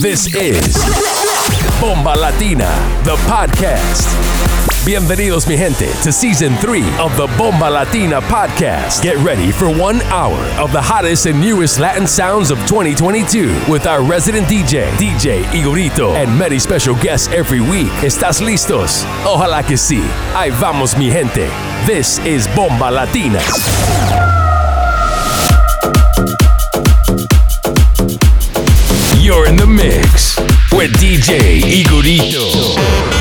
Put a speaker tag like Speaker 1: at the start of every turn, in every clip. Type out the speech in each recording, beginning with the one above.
Speaker 1: This is Bomba Latina, the podcast. Bienvenidos, mi gente, to season three of the Bomba Latina podcast. Get ready for one hour of the hottest and newest Latin sounds of 2022 with our resident DJ, DJ Igorito, and many special guests every week. ¿Estás listos? Ojalá que sí. Ahí vamos, mi gente. This is Bomba Latina. You're in the mix with DJ Igorito.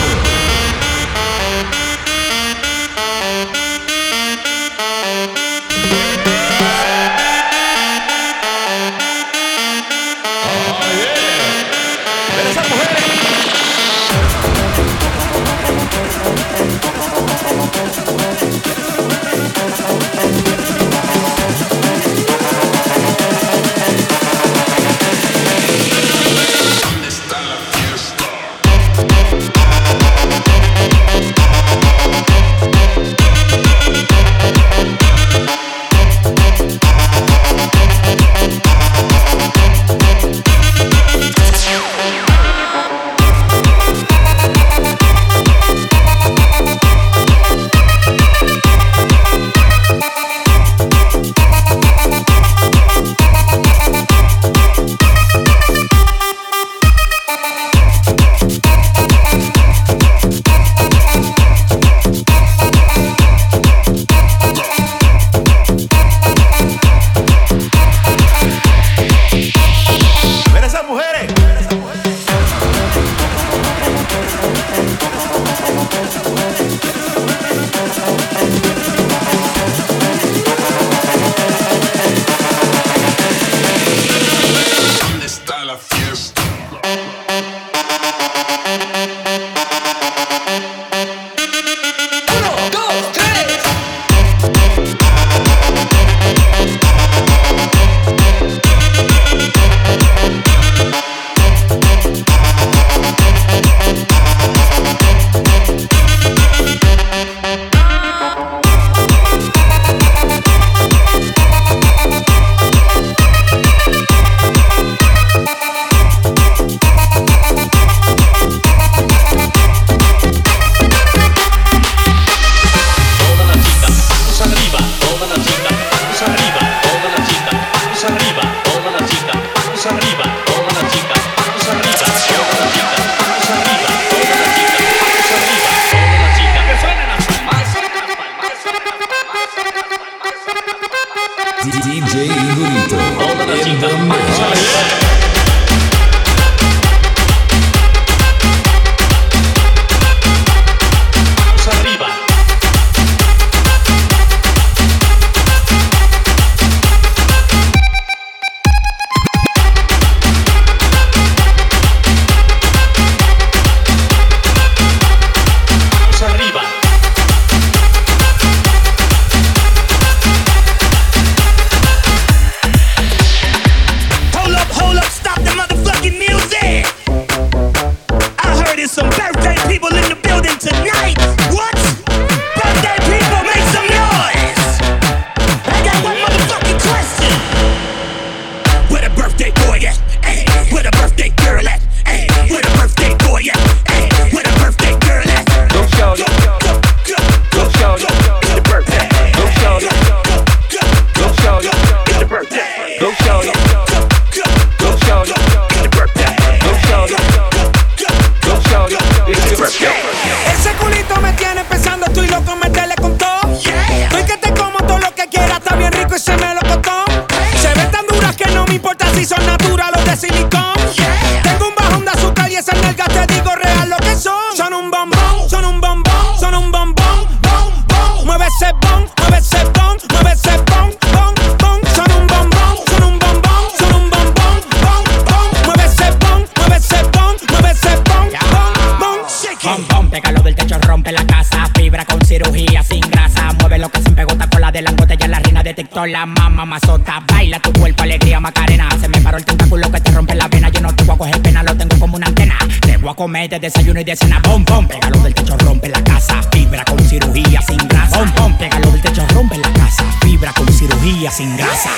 Speaker 2: comete desayuno y de cena. Pom, pom, pégalo del techo, rompe la casa. Fibra con cirugía sin grasa. Pom, pom, pégalo del techo, rompe la casa. Fibra con cirugía sin grasa.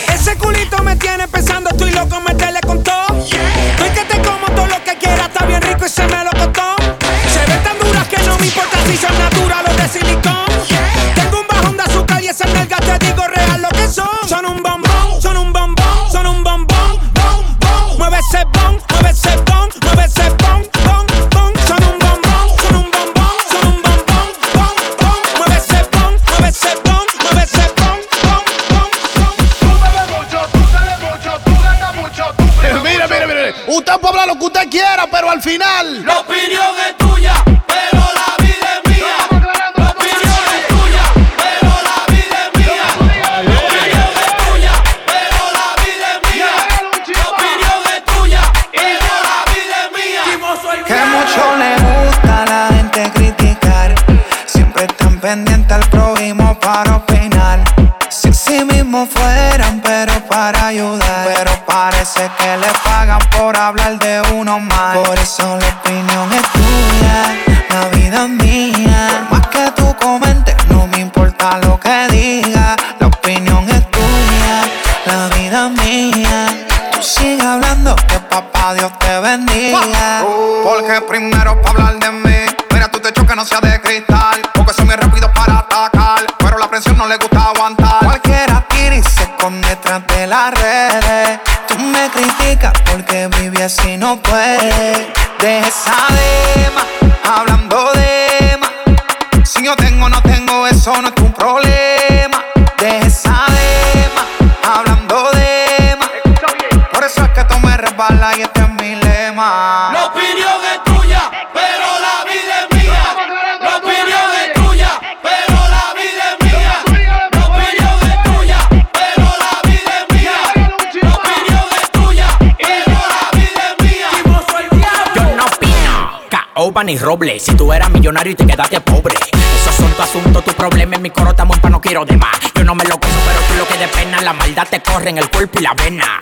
Speaker 2: ni roble. Si tú eras millonario y te quedaste pobre. Esos son tu asunto, tu problema. En mi coro estamos pa' no quiero de más. Yo no me lo coso, pero tú lo que de pena. La maldad te corre en el cuerpo y la vena.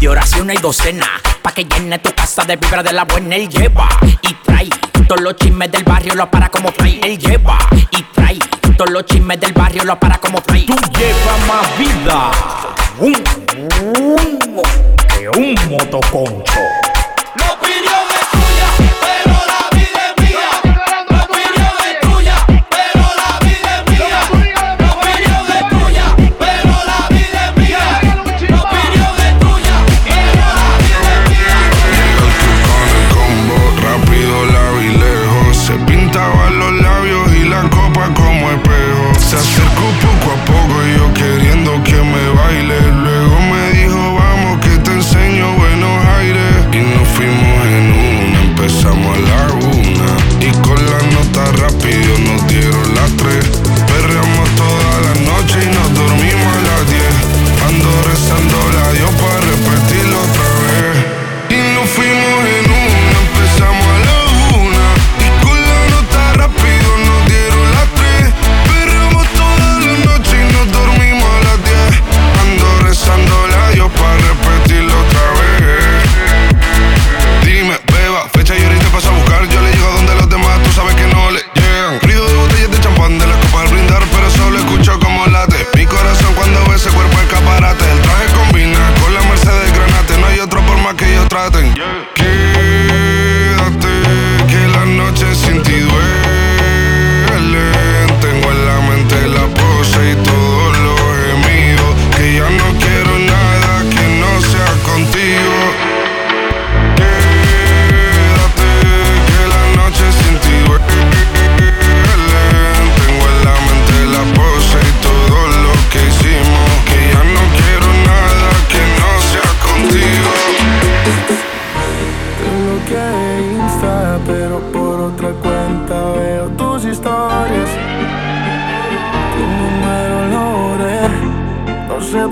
Speaker 2: De oración hay docena. Pa' que llene tu casa de vibra de la buena. Él lleva y trae. Todos los chismes del barrio lo para como trae. Él lleva y trae. Todos los chismes del barrio lo para como trae. Tú llevas más vida. Un,
Speaker 3: un, que
Speaker 4: un motoconcho.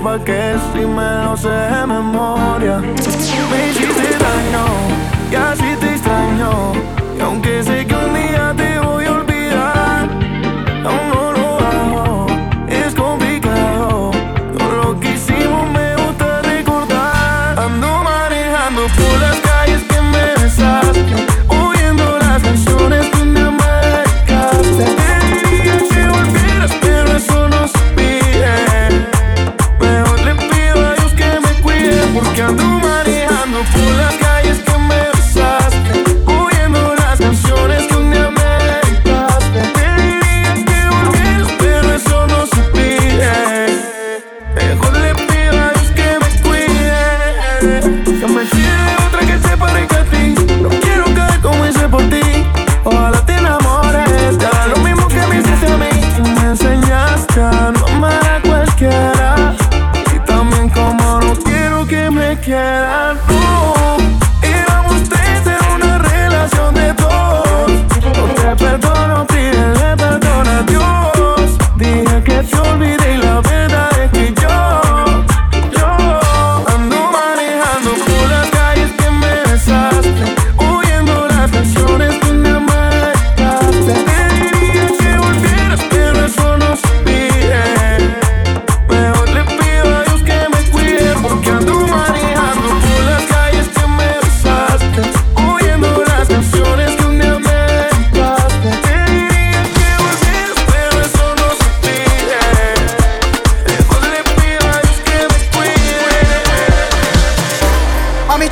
Speaker 4: pa' que si me lo sé de memoria. Me hiciste daño y así te extraño. Y aunque sé que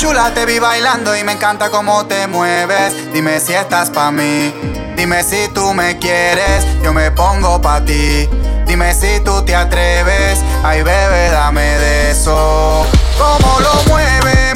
Speaker 4: Te
Speaker 5: vi bailando y me encanta cómo te mueves. Dime si estás pa' mí. Dime si tú me quieres, yo me pongo pa' ti. Dime si tú te atreves. Ay, bebé, dame de eso. ¿Cómo lo mueve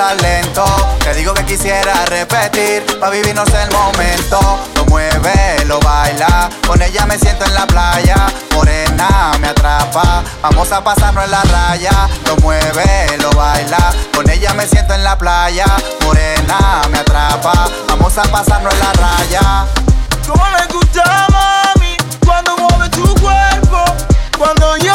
Speaker 4: Te
Speaker 5: digo que quisiera repetir para vivirnos el momento. Lo mueve, lo baila. Con ella me siento en la playa. Morena me atrapa. Vamos a pasarnos en la raya. Lo mueve, lo baila. Con ella me siento en la playa. Morena me atrapa. Vamos a pasarnos en la raya.
Speaker 4: Como me gusta mami cuando mueve tu cuerpo Cuando yo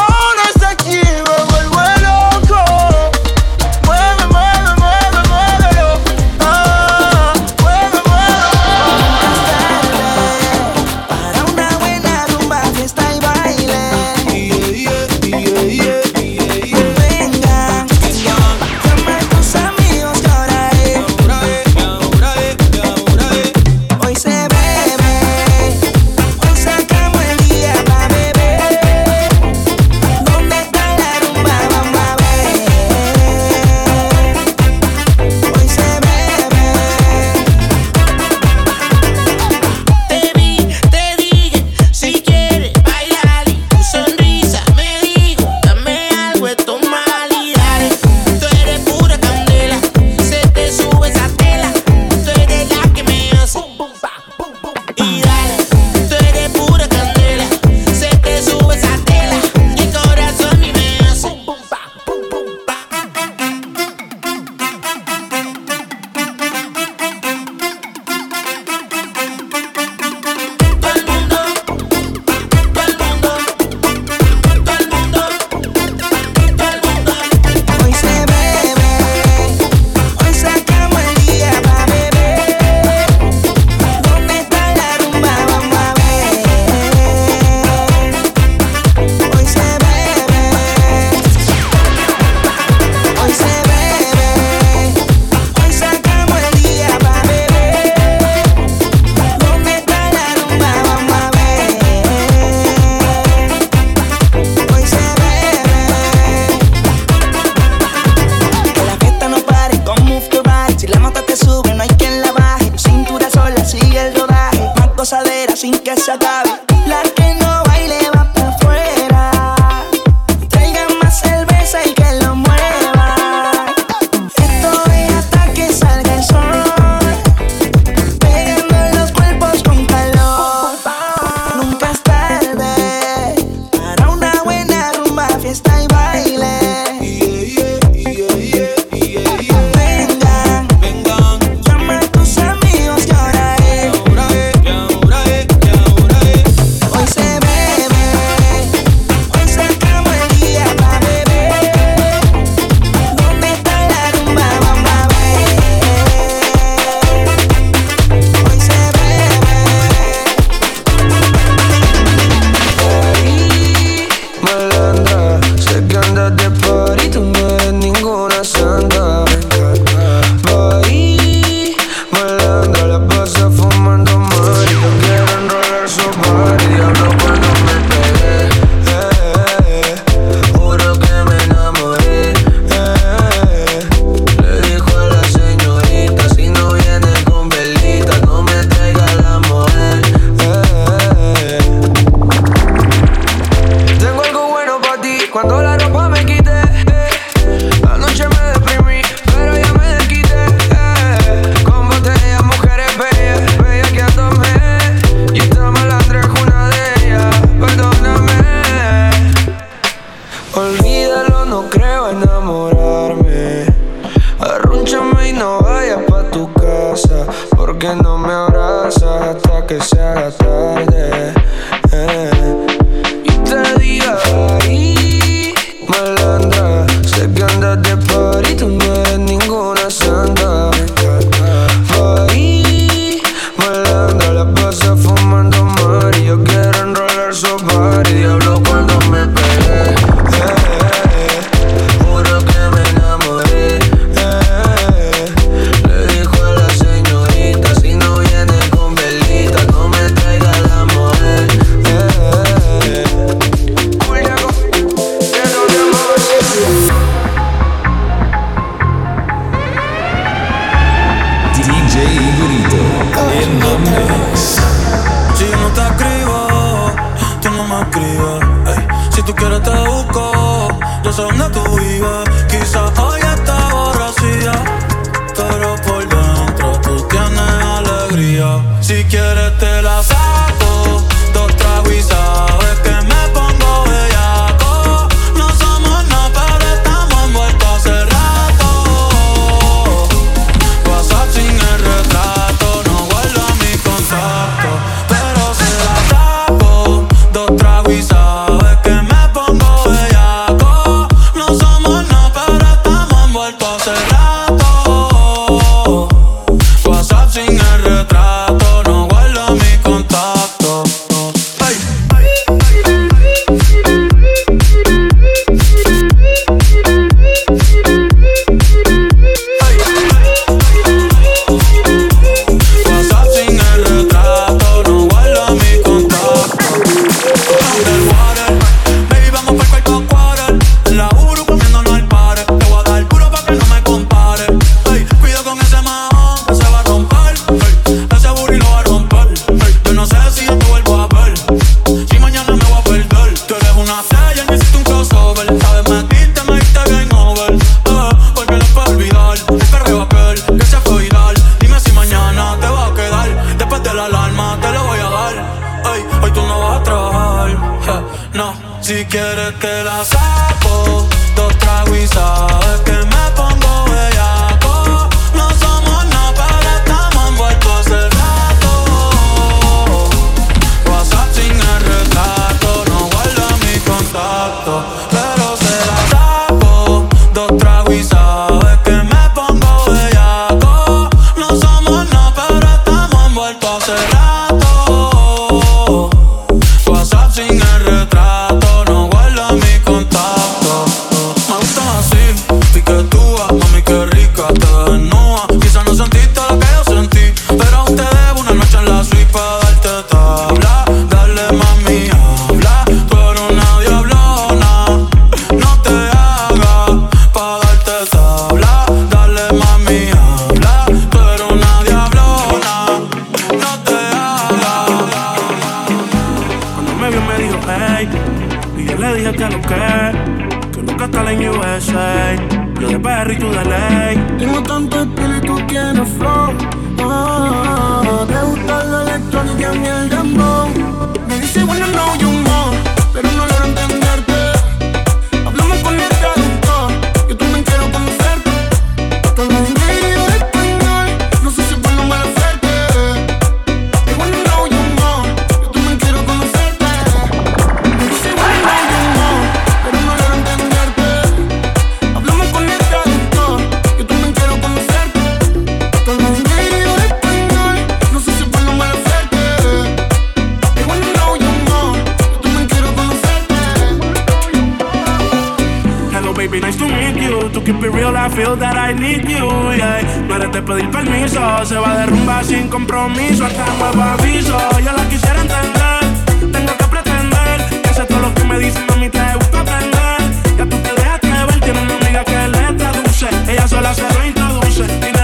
Speaker 6: feel that I need you, yeah. No eres de pedir permiso, se va a derrumbar sin compromiso. Hasta nuevo aviso, yo la quisiera entender. Tengo que pretender que sé todo lo que me dicen, a mí te gusta aprender. Ya tú te dejas ver, tiene una amiga que le traduce. Ella sola se lo.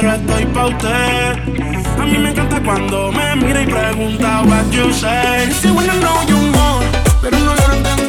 Speaker 6: pero estoy pa' usted. A mí me encanta cuando me mira y pregunta what you say.
Speaker 7: Si bueno, no, yo more, pero no
Speaker 8: lo
Speaker 9: entiendo.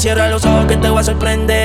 Speaker 9: Cierra los ojos que te voy a sorprender.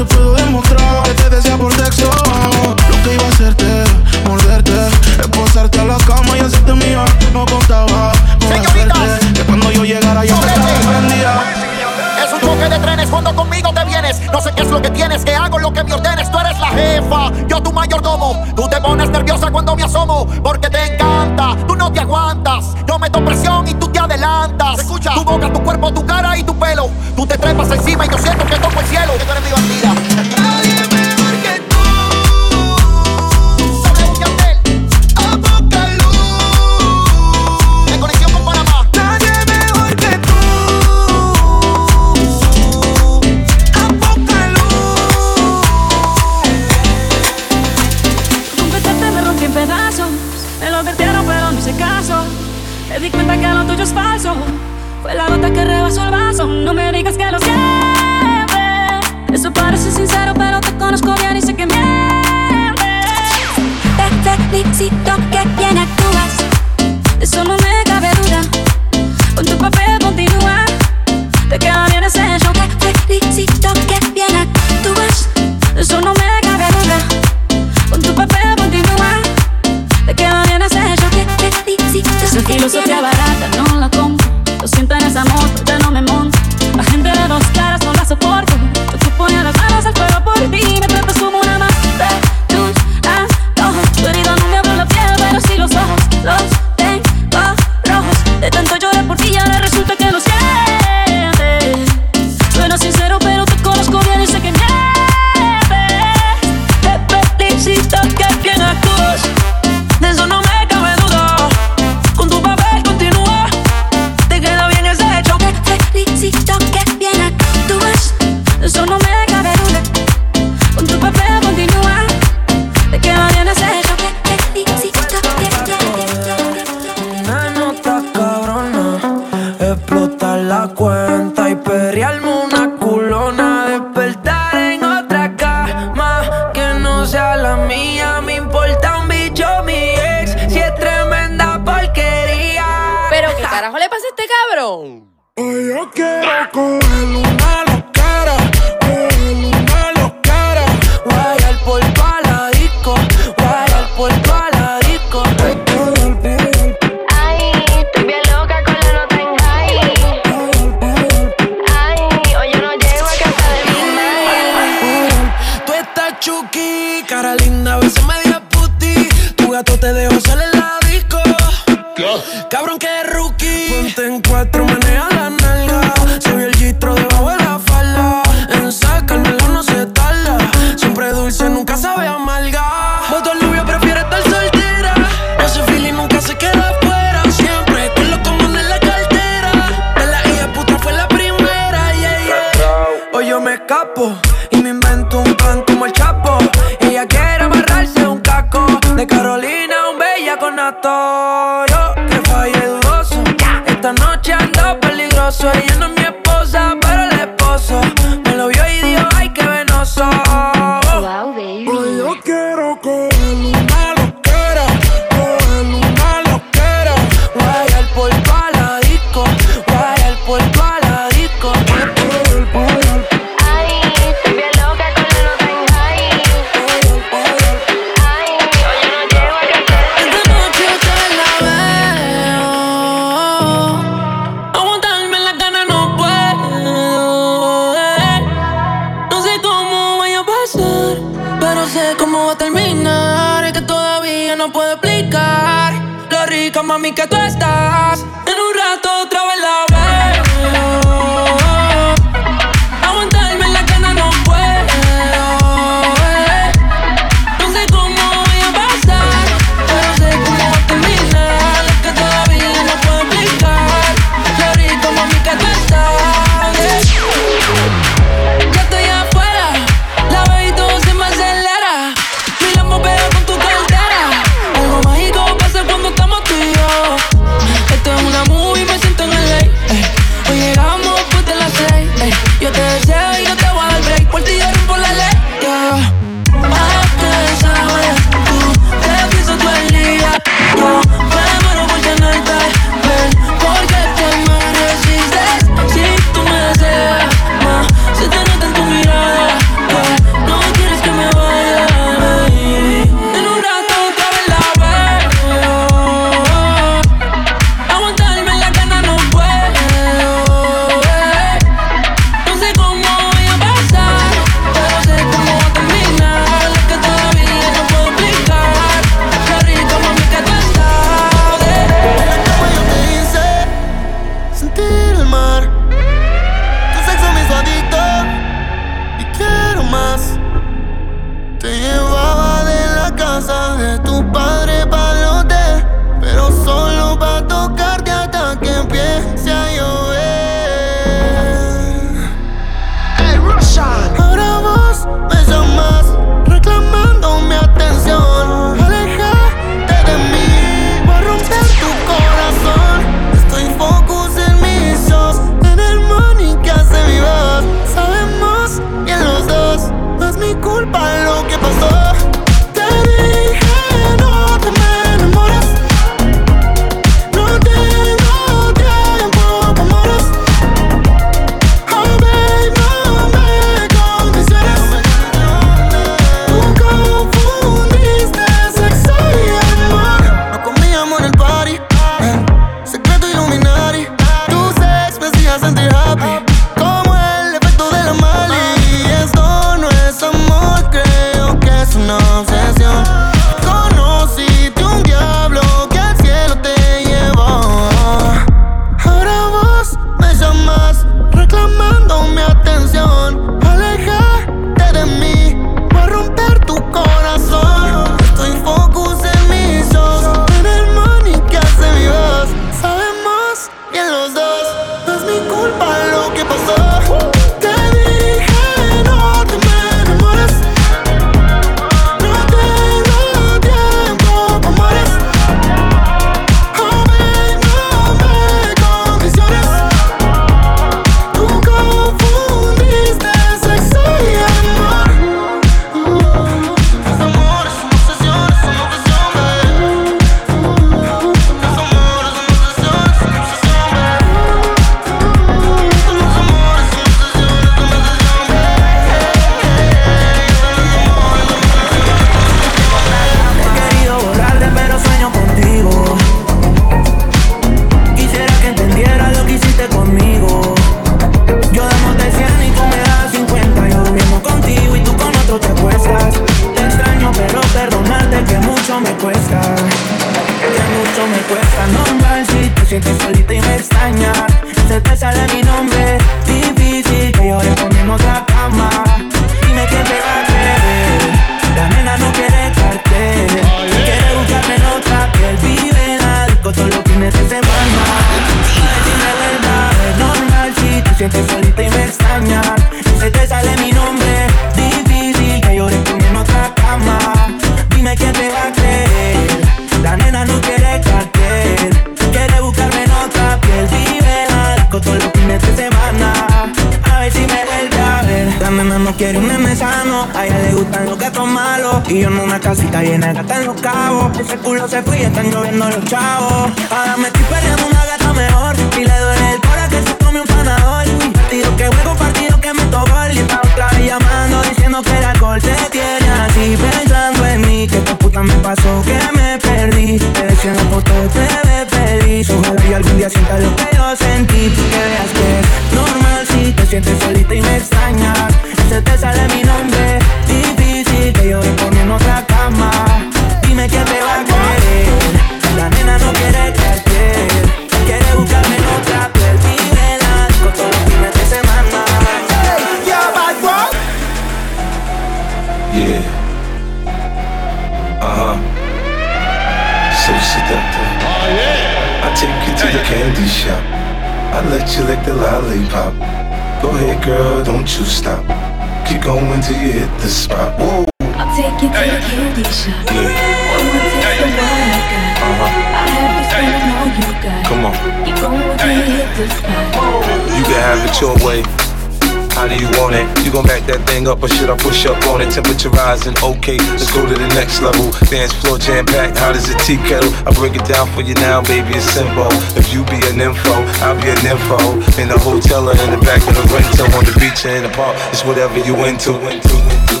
Speaker 10: You gon' back that thing up, or should I push up on it? Temperature rising, okay, let's go to the next level. Dance floor jam packed, hot as a tea kettle. I break it down for you now, baby, it's simple. If you be an info, I'll be an info. In the hotel or in the back of the rental, on the beach or in the park, it's whatever you into. into, into.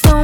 Speaker 11: the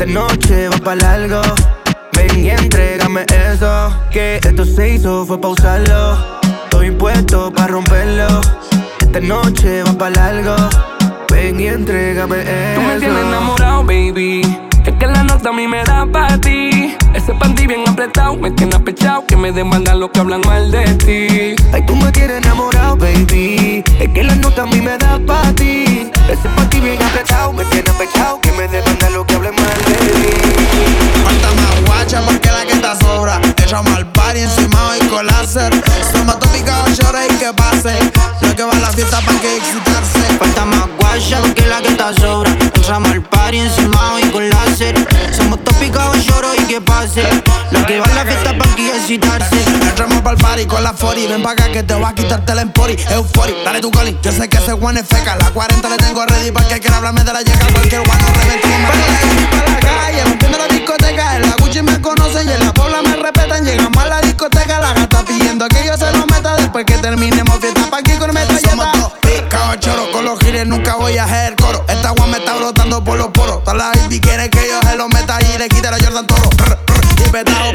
Speaker 4: De noche va para largo. Ven y entrégame eso. Que esto se hizo fue pausarlo. Estoy impuesto para romperlo. Esta noche va para largo. Ven y entrégame eso.
Speaker 12: Tú me tienes enamorado, baby. Es que la nota a mí me da para ti. Ese panty bien apretado me tiene apechado Que me demandan lo que hablan mal de ti.
Speaker 4: Ay, tú me tienes enamorado, baby. Es que la nota a mí me da pa' ti. Ese panty bien apretado me tiene apechado Que me demandan lo que hablan mal de ti.
Speaker 13: Falta más guacha más que la que está sobra llama al party encima y con láser.
Speaker 14: Toma tu picado, llora y que pase. Lo que va a la fiesta para que excitarse.
Speaker 15: Falta más guaya que la que está sobra. Llama al party encima y con láser. Somos tópicos, lloro y que pase. Lo que va a la fiesta para que excitarse.
Speaker 14: Entramos para el party con la 40. Ven pa' acá que te voy a quitarte el empori. Eufori, dale tu coli. Yo sé que ese one es feca. La 40 le tengo ready para que quiera hablarme de la llega. Cualquier guano reventamos. Para la calle, rompiendo la discoteca. En la Gucci me conocen y en la Pobla me respetan Llegamos a la discoteca, la gata pidiendo que yo se lo meta. Después que terminemos fiesta pa' aquí con metralleta. Somos dos Con los gires nunca voy a hacer coro. Esta one me está brotando por los poros. Toda la baby quiere que yo se lo meta Y le quite la Jordan Toro. Y petado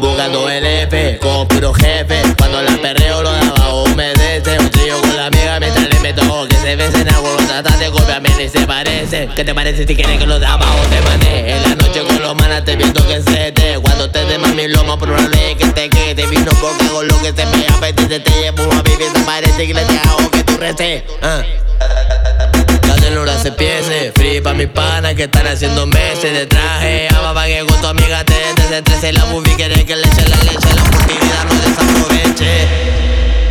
Speaker 13: Buscando el F con puro jefe. Cuando la perreo lo daba humedece Un trío con la amiga mientras le meto Que se besen algo, lo tratan de copiarme ni se parece. ¿Qué te parece si quieres que los de abajo te mande? En la noche con los manas te viendo que se te Cuando te de mami lo más probable es que te quede Vino boca con lo que se me apetece Te llevo a vivir, te parece que le te hago que tú reces ah. La ternura se piense Free pa' mis panas que están haciendo meses de traje Ama pa' que con tu amiga te desestrese La movie quiere que le eche la leche La oportunidad no desaproveche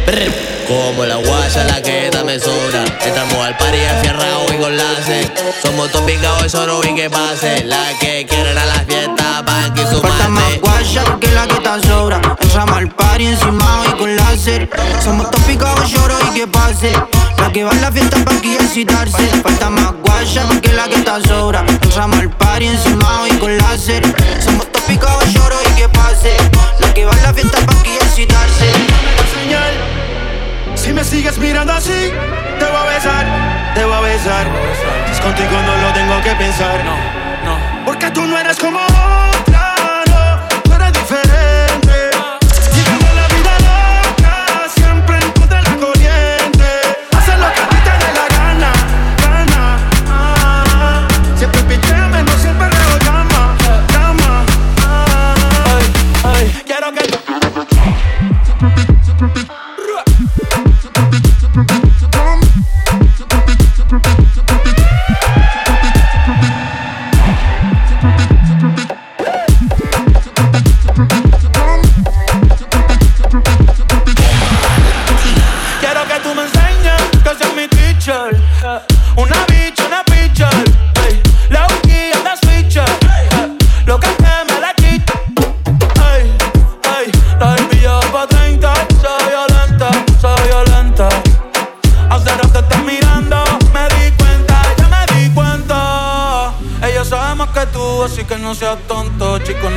Speaker 13: Brr. Como la guaya la que me sobra Entramos al party afierrado y con láser Somos todos picados y solo y que pase La que quieren a la fiesta pa' que
Speaker 15: Falta más guaya que la que está sobra. Entramos al party encima y con láser. Somos tópicos, lloro y que pase. La que va a la fiesta para que excitarse. Falta más guaya que la que está sobra. Entramos al party encima y con láser. Somos tópicos, lloro y que pase. La que va a la fiesta para que excitarse.
Speaker 16: señal. Si me sigues mirando así, te voy a besar, te voy a besar. Si es contigo no lo tengo que pensar. No, no. Porque tú no eres como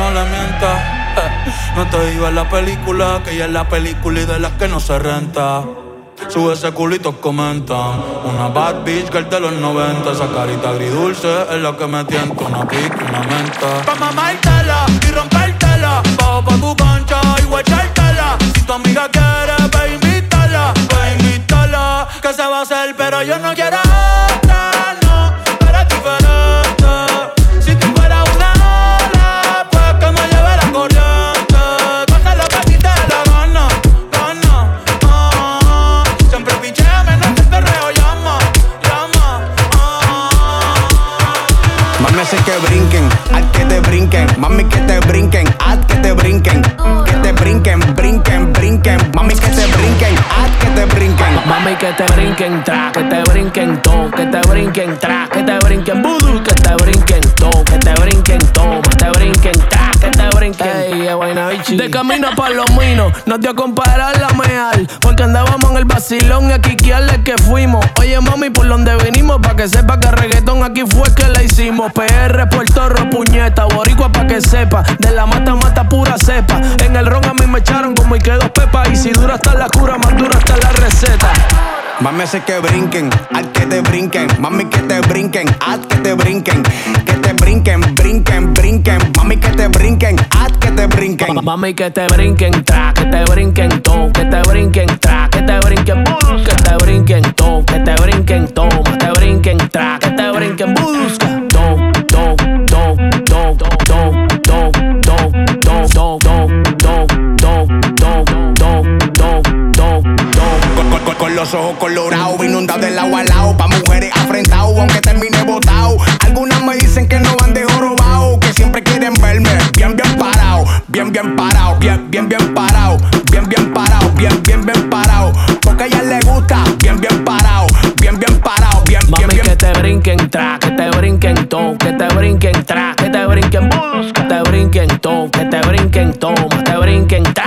Speaker 16: no le mientas. Eh, No te digo en la película, que ella es la película y de las que no se renta. Sube ese culito, comentan. Una bad bitch girl de los 90. Esa carita agridulce es la que me tienta. Una pica, una menta. Pa' mamártela y rompértela. Bajo pa' tu cancha y guachártela. Si tu amiga quiere, ve invítala. Ve invítala. Que se va a hacer, pero yo no quiero
Speaker 17: brinquen,
Speaker 12: tra, que te brinquen, to, que te brinquen, tra, que te brinquen, voodoo, que te brinquen, to, que te brinquen, to, que te brinquen, tra, que te brinquen. Ey, bichi. De camino pa' los minos, nos dio comparar la meal, porque andábamos en el vacilón y aquí que fuimos. Oye, mami, por donde venimos, pa' que sepa que reggaetón aquí fue que la hicimos. PR, Puerto Rico, puñeta, boricua pa' que sepa, de la mata, mata pura cepa. En el ron a mí me echaron como y quedó pepa, y si dura está la cura, más dura está la receta.
Speaker 17: Mami, hace que brinquen, haz que te brinquen. Mami, que te brinquen, haz que te brinquen. Que te brinquen, brinquen, brinquen. Mami, que te brinquen, haz que te brinquen.
Speaker 12: Mami, que te brinquen, tra, que te brinquen, to, que te brinquen, tra, que te brinquen, bus, que te brinquen, to, que te brinquen, to, que te brinquen, tra, que te brinquen, busca. To, to, to, to,
Speaker 17: los ojos colorados, inundado del agua al lado. Pa' mujeres afrentado, aunque termine botado. Algunas me dicen que no van de jorobado, que siempre quieren verme bien, bien parado. Bien, bien parado, bien, bien, bien parado. Bien, bien parado, bien, bien, bien parado. que a ella le gusta. Bien, bien parado, bien, bien parado, bien, bien,
Speaker 13: Mami,
Speaker 17: bien.
Speaker 13: que te brinquen tra, que te brinquen to, que te brinquen tra, que te brinquen bus, que te brinquen to, que te brinquen toma, que brinquen tra,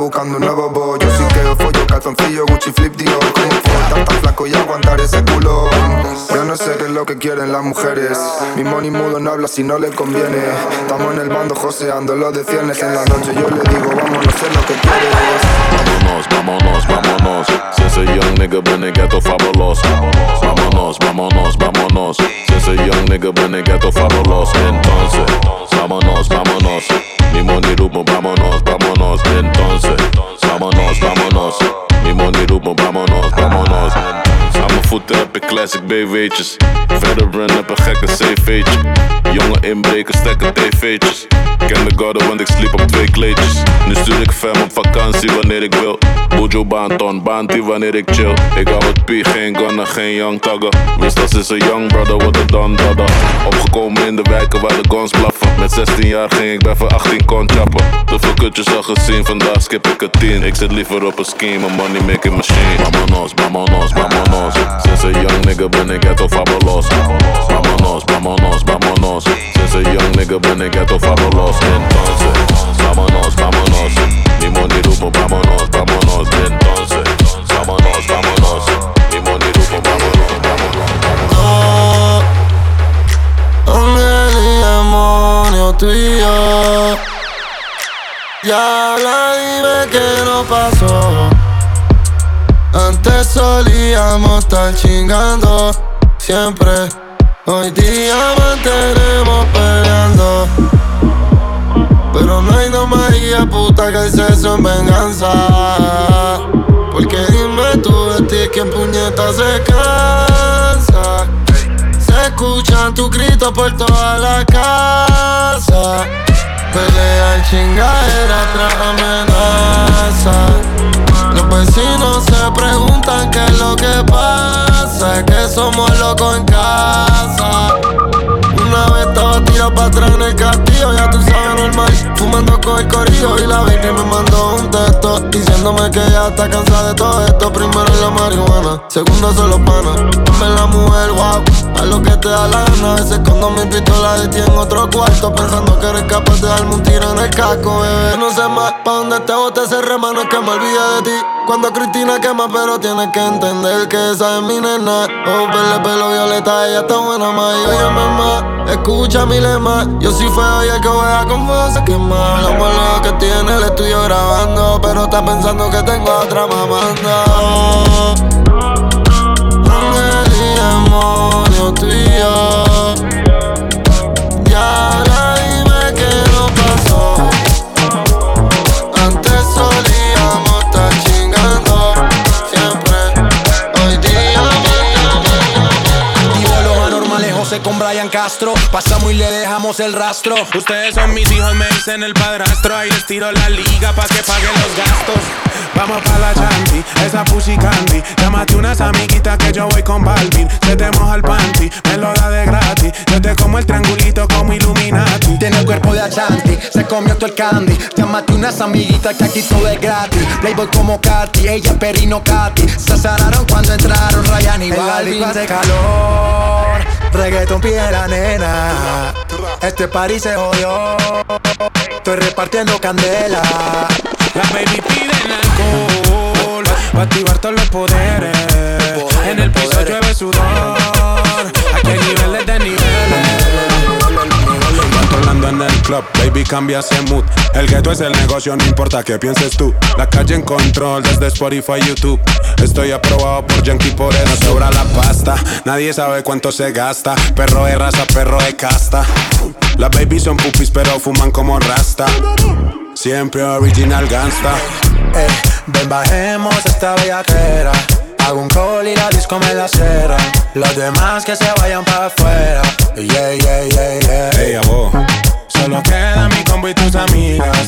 Speaker 18: buscando un nuevo boy. Yo sí que follo, calzoncillo, Gucci, flip, Dior. Como fue tan tan flaco y aguantar ese culo. Yo no sé qué es lo que quieren las mujeres. Mi money mudo no habla si no le conviene. Estamos en el bando joseando los de cienes en la noche. Yo le digo, vamos, no sé lo que quieres.
Speaker 19: Vámonos, vámonos, vámonos. Si ese young nigga viene ghetto fabuloso. Vámonos, vámonos, vámonos. Si ese young nigga viene ghetto fabuloso. Entonces, vámonos, vámonos. Mi money grupo, vámonos, vámonos. Entonces, vámonos, vámonos. Mi money grupo, vámonos, vámonos. Voeten heb ik classic BW'tjes. Veteran heb een gekke CV'tje. Jonge inbreker, stekken tv'tjes. Ken de garden, want ik sliep op twee kleedjes. Nu stuur ik fam op vakantie wanneer ik wil. Bojo baanton, baantie wanneer ik chill. Ik hou het pie, geen gunner, geen young tagger. Wist als is een young brother, what a don brother. Opgekomen in de wijken waar de guns blaffen. Met 16 jaar ging ik bij voor 18 kon chappen. Te veel kutjes al gezien, vandaag skip ik het 10. Ik zit liever op een scheme, een money making machine. Vámonos, vámonos, vámonos. Since a young nigga been en ghetto fabuloso. Vámonos, vámonos, vámonos. Since a young nigga been en ghetto fabuloso. Entonces, vámonos, vámonos. Ni ni rupo, vámonos, vámonos. Entonces, vámonos, vámonos. Ni ni rupo, vámonos, vámonos,
Speaker 20: vámonos. Hombre de demonio tú y yo. Ya la dime que no pasó. Antes solíamos estar chingando. Siempre Hoy día mantenemos peleando. Pero no hay no más hija puta que el sexo en venganza. Porque dime tú de ti quién puñeta se cansa se escuchan tus gritos por toda la casa. Pelea chingadera tras amenaza. Los vecinos se preguntan qué es lo que pasa. Es que somos locos en casa. Vez estaba tirado para atrás en el castillo, ya tú sabes normal. Fumando con el corillo y la baby me mandó un texto diciéndome que ya está cansada de todo esto. Primero la marihuana, segundo son los panas. Dame la mujer, wow, a lo que te da la gana. A veces escondo mi pistola de ti en otro cuarto, pensando que eres capaz de darme un tiro en el casco, bebé. No sé más pa' dónde te bote ese remano, es que me olvide de ti. Cuando Cristina quema, pero tienes que entender que esa es mi nena. Oh, pele, pelo violeta, ella está buena más. Y óyeme más, escucha mi lema. Yo soy feo y el que juega con fuego se quema. Lo malo que tiene el estudio grabando, pero está pensando que tengo otra mamando. Ángel y demonio tú
Speaker 21: Brian Castro. Pasamos y le dejamos el rastro.
Speaker 22: Ustedes son mis hijos, me dicen el padrastro. Ahí les tiro la liga pa' que paguen los gastos. Vamos pa' la chanti, esa pussy candy. Llámate unas amiguitas que yo voy con Balvin. Se te moja el panty, me lo da de gratis. Yo te como el triangulito como Illuminati.
Speaker 23: Tiene cuerpo de Ashanti, se comió todo el candy. Llámate unas amiguitas que aquí todo es gratis. Playboy como Katy, ella Perino Katy. Se azararon cuando entraron Ryan y
Speaker 21: El
Speaker 23: Balvin.
Speaker 21: hace calor, reggaeton la nena. Este party se jodió, estoy repartiendo candela.
Speaker 22: La baby piden alcohol Pa' activar todos los poderes En el piso llueve sudor Aquí hay niveles de niveles
Speaker 24: En el club, baby cambia ese mood El gueto es el negocio, no importa qué pienses tú La calle en control desde Spotify, YouTube Estoy aprobado por Yankee por eso Sobra la pasta,
Speaker 25: Nadie sabe cuánto se gasta. Perro de raza, perro de casta. Las babies son pupis, pero fuman como rasta. Siempre original gangsta.
Speaker 23: Eh, ven bajemos esta bellaquera. Hago un call y la disco me la cera. Los demás que se vayan para afuera. Yeah, yeah, yeah, yeah.
Speaker 25: Hey. Solo queda mi combo y tus amigas.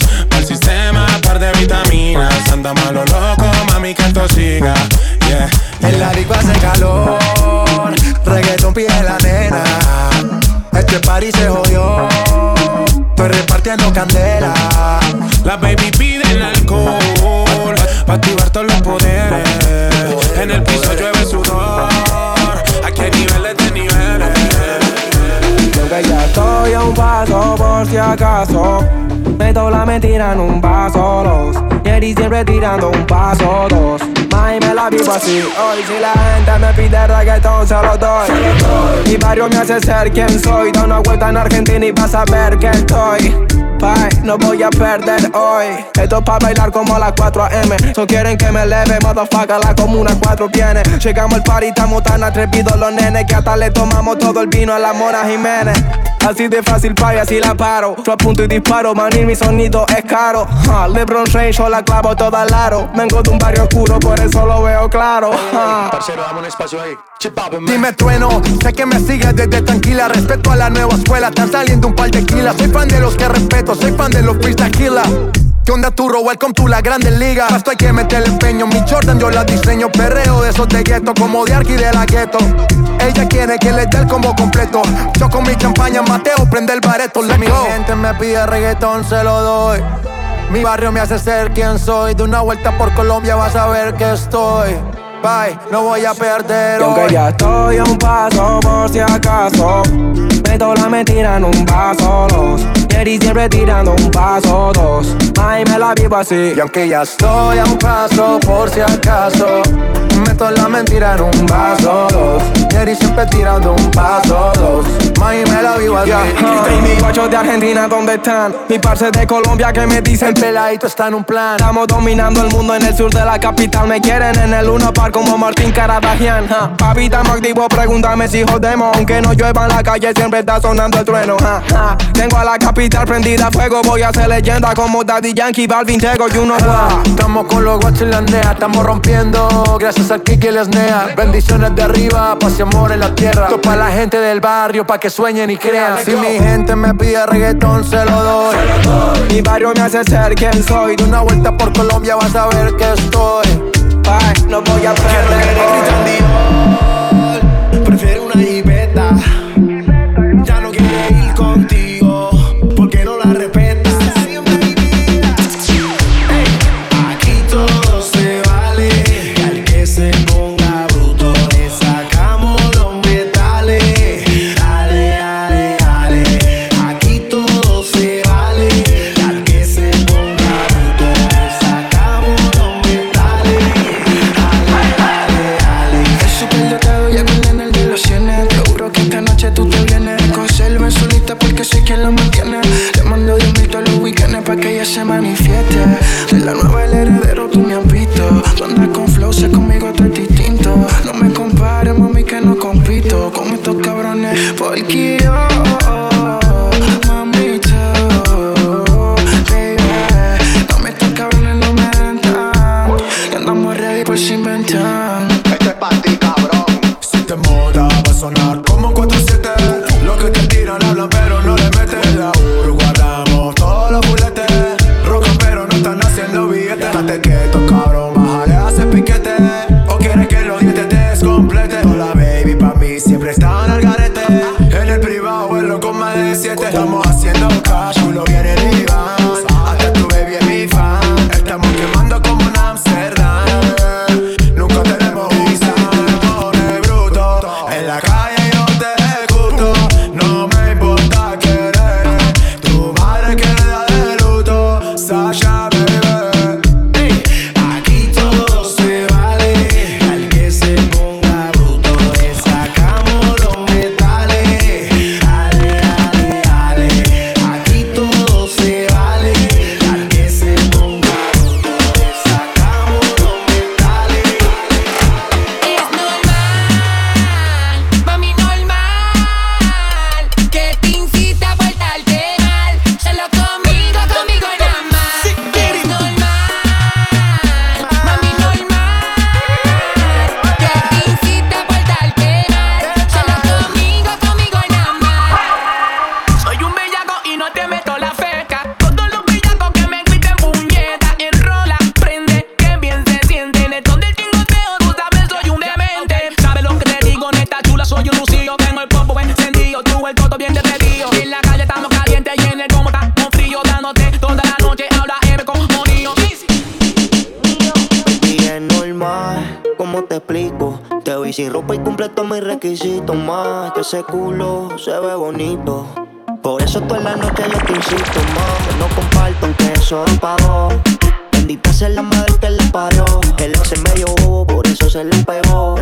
Speaker 13: Mentira en un vaso, dos. Y siempre tirando un paso, dos. Mai me la vivo así. Hoy si la gente me pide reggaetón, se lo doy. Mi barrio me hace ser quien soy. Da una vuelta en Argentina y vas a ver que estoy. Bye, no voy a perder hoy. Esto es pa' bailar como a las 4 am. So quieren que me leve, motherfucker, la comuna 4 viene. Llegamos al party, estamos tan atrevidos los nenes que hasta le tomamos todo el vino a la Mona Jiménez. Así de fácil, pa' y así la paro. Yo apunto y disparo, manir mi sonido es caro. LeBron James, yo la clavo toda al aro. Vengo de un barrio oscuro, por eso lo veo claro.
Speaker 23: Parcero, dame un espacio ahí. Dime trueno, sé que me sigues desde tranquila. Respeto a la nueva escuela, están saliendo un par de kilas. Soy fan de los que respeto, soy fan de los freestyle. ¿Qué onda turro? Welcome to la grande liga. Esto hay que meterle empeño. Mi Jordan yo la diseño. Perreo de esos de gueto, como de Arqui de la gueto. Ella quiere que le dé el combo completo. Yo con mi champaña Mateo prende el bareto. Le mi gente me pide reggaetón, se lo doy. Mi barrio me hace ser quien soy. De una vuelta por Colombia vas a ver que estoy. Bye, no voy a perder
Speaker 13: Y aunque
Speaker 23: hoy.
Speaker 13: ya estoy a un paso por si acaso Meto la mentira en un vaso, dos. Y siempre tirando un paso, dos. Ay, me la vivo así.
Speaker 23: Y aunque ya estoy a un paso por si acaso Meto la mentira en un vaso, dos. Jerry siempre tirando un paso, dos Mami me la vivo así
Speaker 13: Y mis guachos de Argentina, ¿dónde están? Mi parce de Colombia que me dicen
Speaker 23: El peladito está en un plan
Speaker 13: Estamos dominando el mundo en el sur de la capital. Me quieren en el Luna Park como Martín Caradagian. Ja. Papi, estamos activos, pregúntame si jodemos. Aunque no llueva en la calle, siempre está sonando el trueno. Ja, ja. Tengo a la capital prendida a fuego. Voy a hacer leyenda como Daddy Yankee, Balvin, Tego, know what
Speaker 23: Estamos con los guachos y la nea, estamos rompiendo. Gracias al Kiki y el Snea Bendiciones de arriba, paz y amor en la tierra. Esto para la gente del barrio, pa' que sueñen y crean. Si mi gente me pide reggaetón, se lo doy.
Speaker 13: Mi barrio me hace ser quien soy.
Speaker 23: De una vuelta por Colombia vas a ver que estoy.
Speaker 13: Bye, no voy a perder
Speaker 26: cualquier pegó.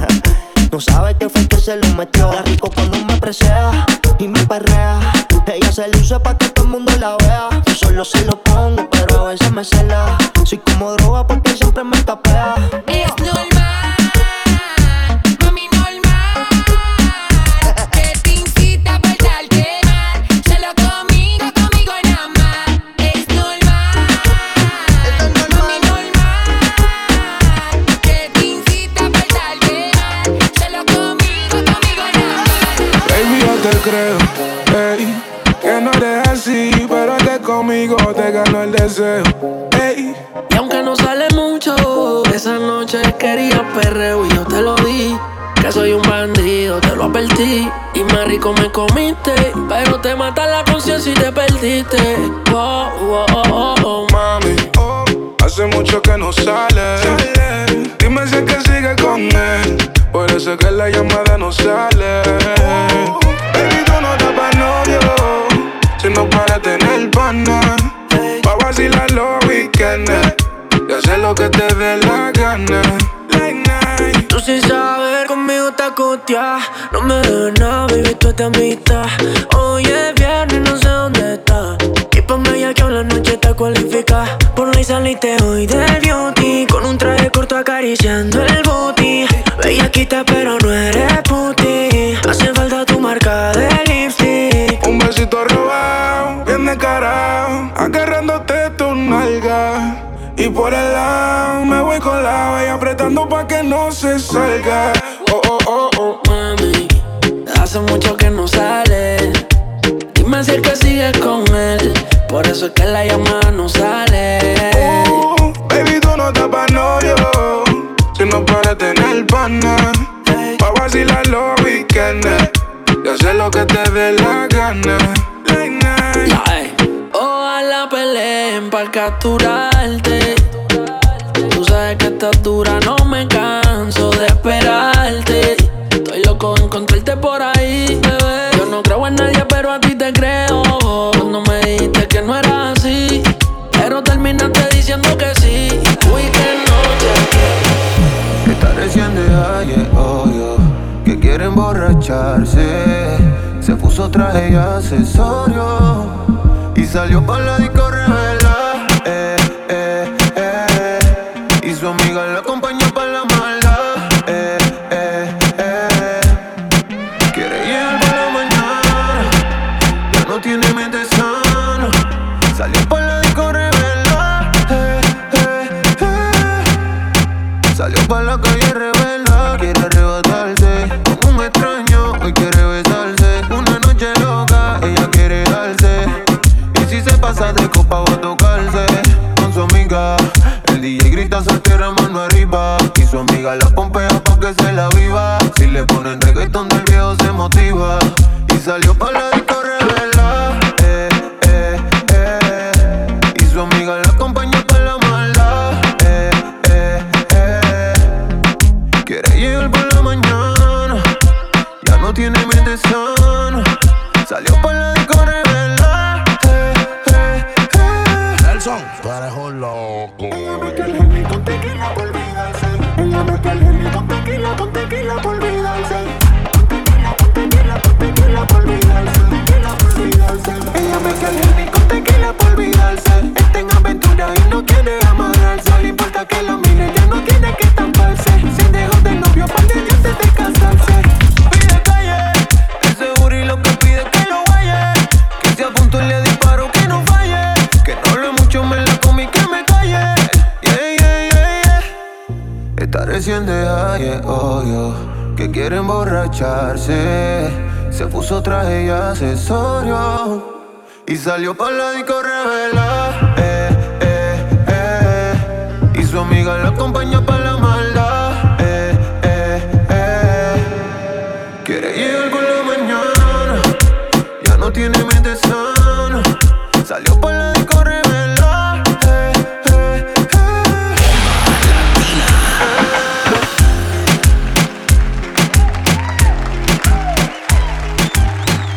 Speaker 26: No sabe qué fue que se lo metió. La rico cuando me presea y me perrea. Ella se luce pa' que todo el mundo la vea. Yo solo se lo pongo, pero a veces me cela. Soy como droga porque siempre me tapea.
Speaker 4: Deseo, ey.
Speaker 12: Y aunque no sale mucho, esa noche quería perreo y yo te lo di. Que soy un bandido, te lo advertí. Y más rico me comiste, pero te mata la conciencia y te perdiste. Oh, oh, oh, oh, oh, mami.
Speaker 4: Hace mucho que no sale. Dime si es que sigue con él. Por eso es que la llamada no sale. Baby, tú no estás pa' novio. Sino para tener pana. Vacilar los weekends. Y hacer lo que te dé la gana.
Speaker 12: Tú sin saber conmigo te acostias No me debes nada, baby, tú te amistad Hoy es viernes, no sé dónde estás Y pa' media que la noche te cualifica Por ley saliste hoy del beauty Con un traje corto acariciando el booty. Bellaquita pero no eres puti. Hace falta tu marca de lipstick.
Speaker 4: Un besito robado, bien descarado. Y por el lado me voy con la vaya apretando pa' que no se salga. Oh, oh, oh, oh.
Speaker 12: Mami, hace mucho que no sale Dime si es que sigues con él Por eso es que la llamada no sale
Speaker 4: Uh, baby, tú no estás pa' novio, sino para tener pana. Pa' vacilar los weekends y hacer lo que te dé la gana.
Speaker 12: Ay, Ojalá peleen para capturarte. Dura, no me canso de esperarte. Estoy loco de encontrarte por ahí, bebé. Yo no creo en nadie, pero a ti te creo. Cuando me dijiste que no era así, pero terminaste diciendo que sí. Uy, que noche.
Speaker 7: Está recién de ayer, obvio Que quiere emborracharse Se puso traje y accesorio Y salió pa' la disco salió pa' quiere emborracharse. Se puso traje y accesorio y salió para la disco revela. Eh, eh, eh, y su amiga la acompaña para la maldad. Eh, eh, eh. Quiere llegar con la mañana, ya no tiene mente sana. Salió
Speaker 27: para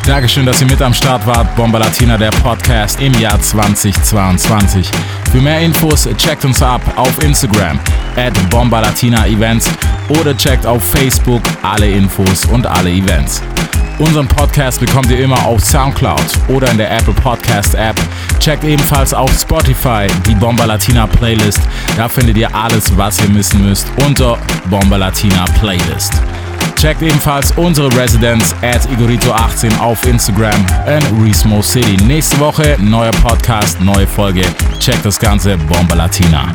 Speaker 28: Dankeschön, dass ihr mit am Start wart. Bomba Latina, der Podcast im Jahr 2022. Für mehr Infos checkt uns ab auf Instagram at Bomba Latina Events oder checkt auf Facebook alle Infos und alle Events. Unseren Podcast bekommt ihr immer auf Soundcloud oder in der Apple Podcast App. Checkt ebenfalls auf Spotify die Bomba Latina Playlist. Da findet ihr alles, was ihr wissen müsst unter Bomba Latina Playlist. Checkt ebenfalls unsere Residenz at Igorito18 auf Instagram in Resmo City. Nächste Woche neuer Podcast, neue Folge. Checkt das Ganze Bomba Latina.